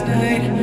What's up,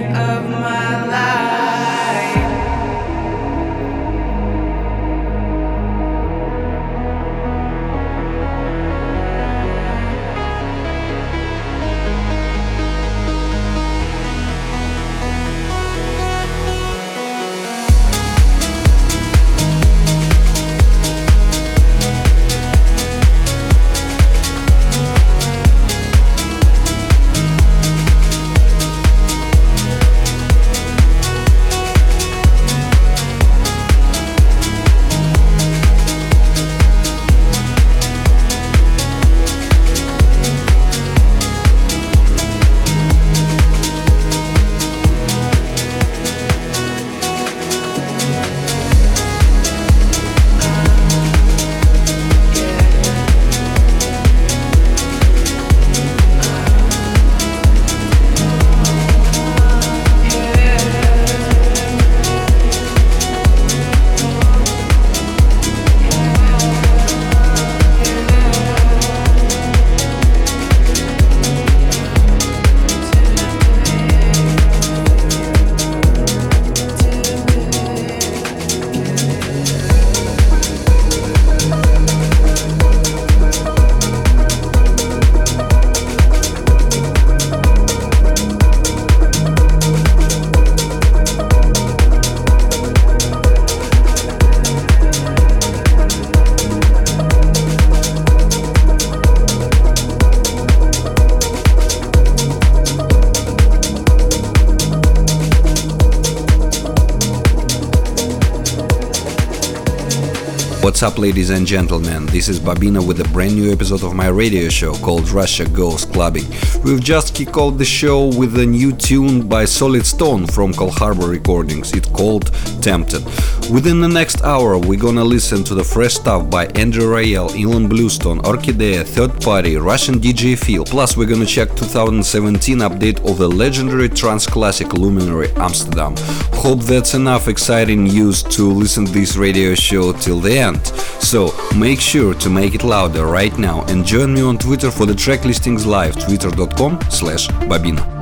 ladies and gentlemen? This is Bobina with a brand new episode of my radio show called Russia Goes Clubbing. We've just kicked off the show with a new tune by Solid Stone from Coal Recordings. It's called Tempted. Within the next hour, we're gonna listen to the fresh stuff by Andrew Rayel, Ilan Bluestone, Orchidea, Third Party, Russian DJ Phil. Plus, we're gonna check 2017 update of the legendary trance classic Luminary Amsterdam. Hope that's enough exciting news to listen to this radio show till the end. So make sure to make it louder right now and join me on Twitter for the track listings live, twitter.com slash bobina.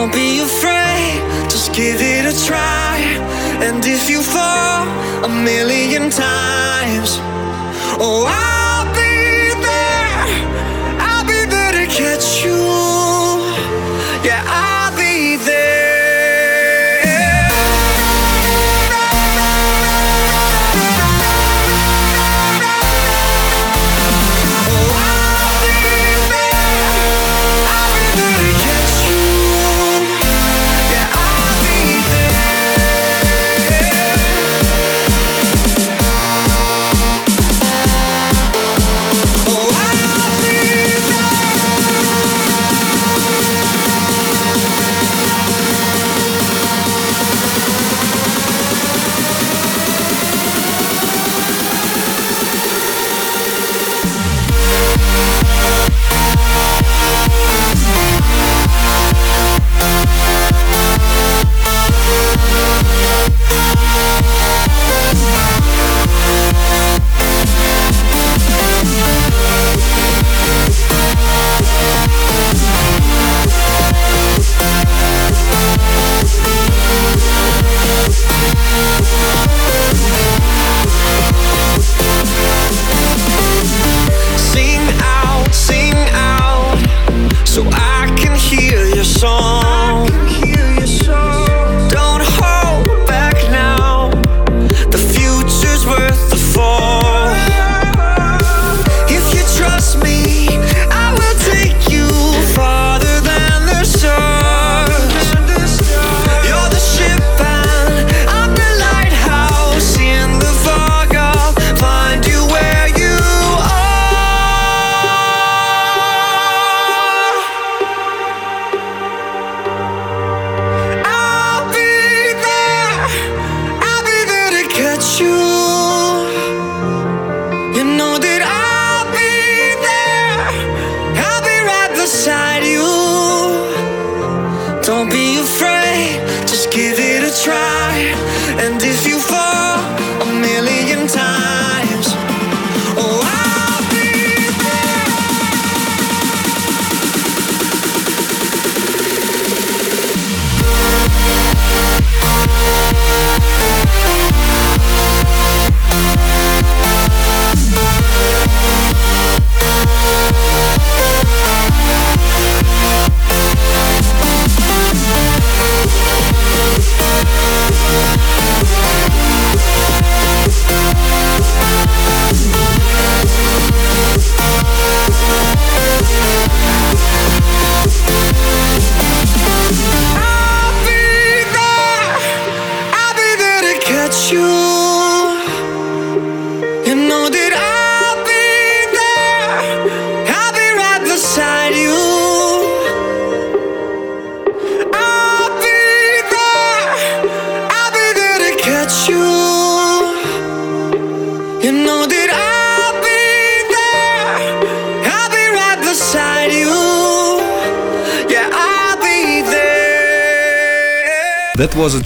Don't be afraid, just give it a try. And if you fall a million times, oh, I.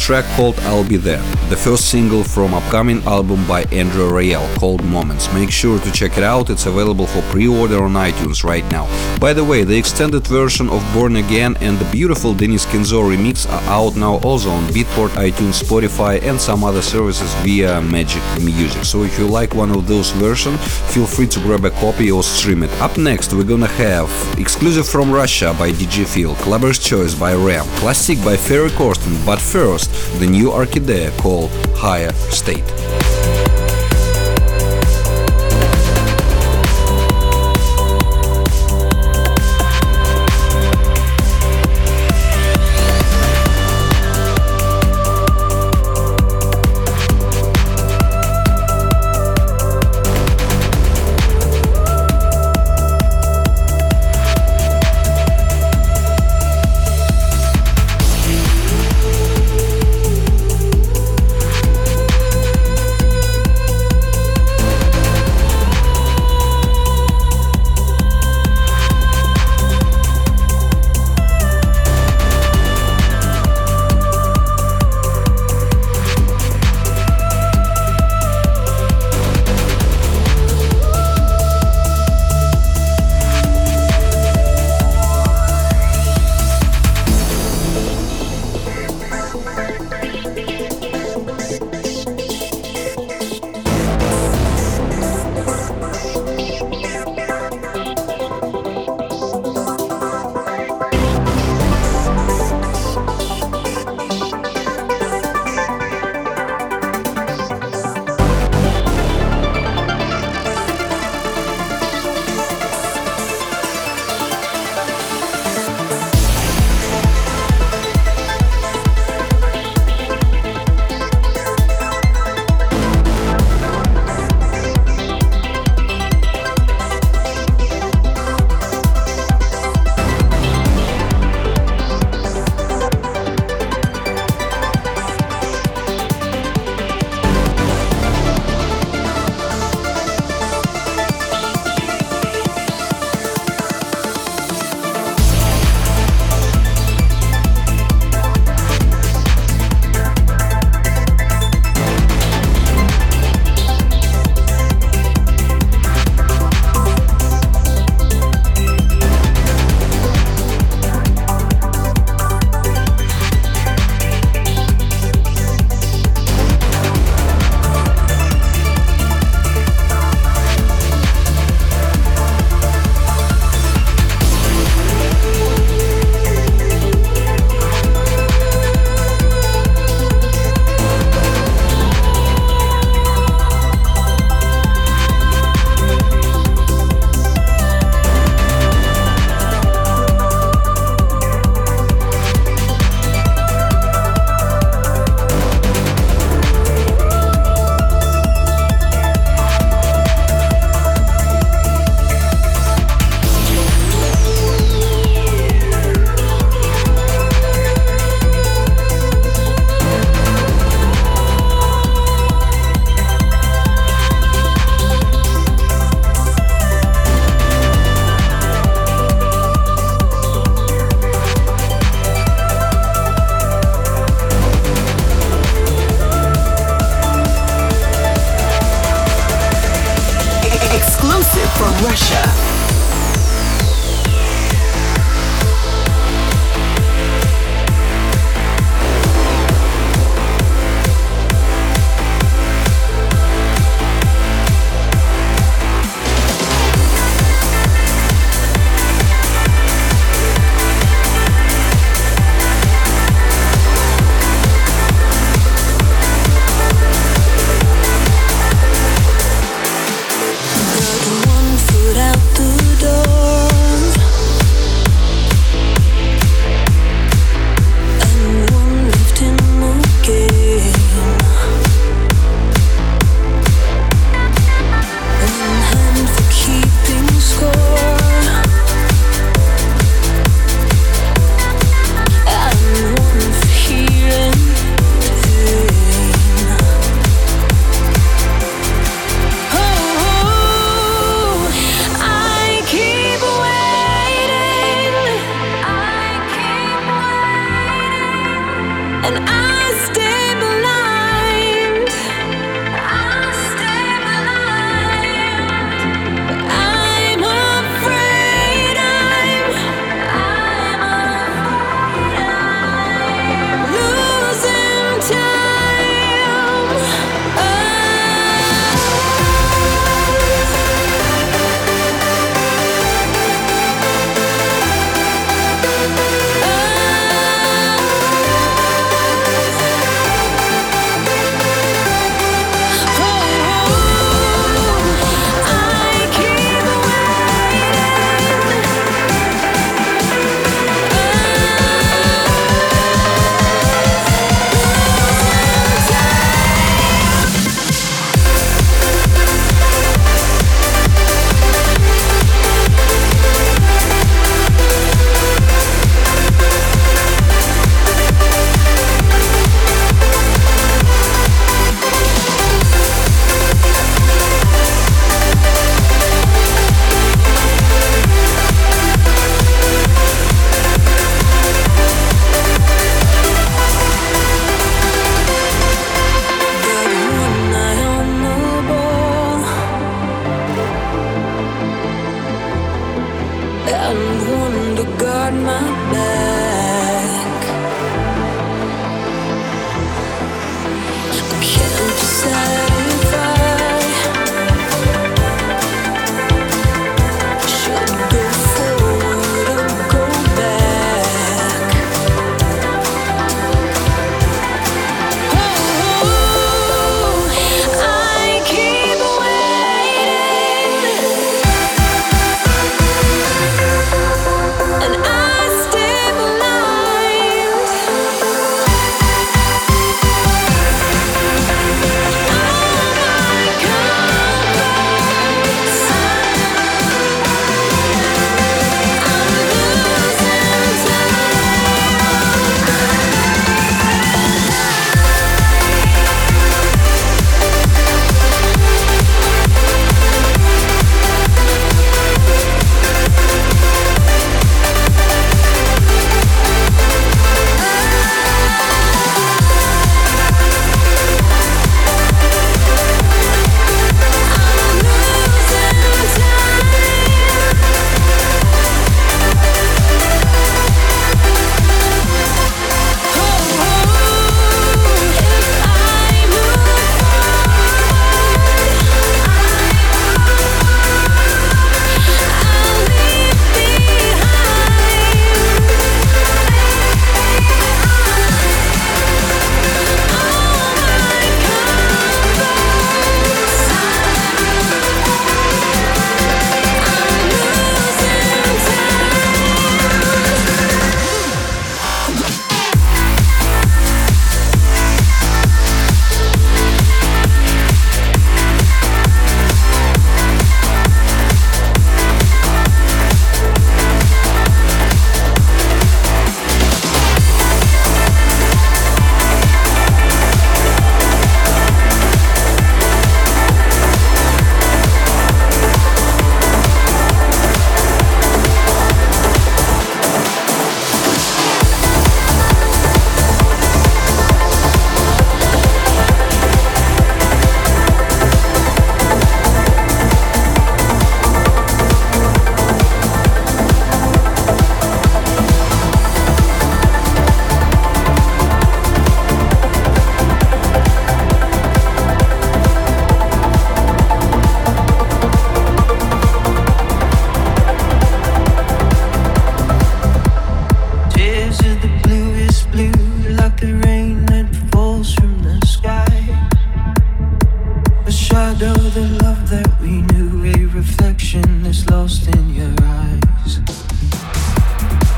track called I'll Be There, the first single from upcoming album by Andrew Rayel called Moments. Make sure to check it out, it's available for pre-order on iTunes right now. By the way, the extended version of Born Again and the beautiful Denis Kenzo remix are out now also on Beatport, iTunes, Spotify and some other services via Magic Music. So if you like one of those versions, feel free to grab a copy or stream it. Up next, we're gonna have exclusive from Russia by DJ Phil, Clubber's Choice by Ram, Classic by Ferry Corsten, but first, the new Orchidea called Higher State. from Russia.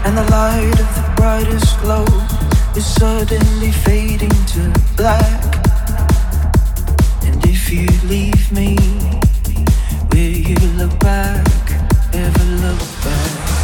and the light of the brightest glow is suddenly fading to black. And if you leave me, will you look back? Ever look back?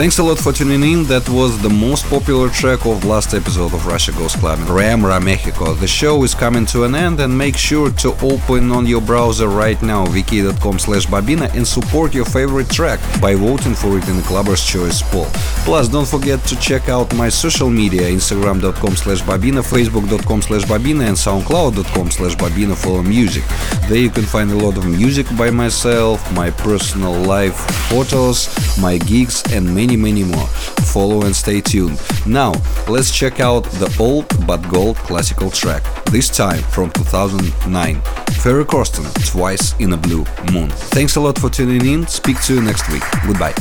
Thanks a lot for tuning in. That was the most popular track of last episode of Russia Goes Clubbing, Remra Mexico. The show is coming to an end and make sure to open on your browser right now wiki.com slash bobina and support your favorite track by voting for it in the Clubber's Choice poll. Plus, don't forget to check out my social media, instagram.com slash bobina, facebook.com slash bobina and soundcloud.com slash bobina for music. There you can find a lot of music by myself, my personal life photos, my gigs and many many more. Follow and stay tuned. Now, let's check out the old but gold classical track, this time from 2009. Ferry Corsten, Twice in a Blue Moon. Thanks a lot for tuning in. Speak to you next week. Goodbye.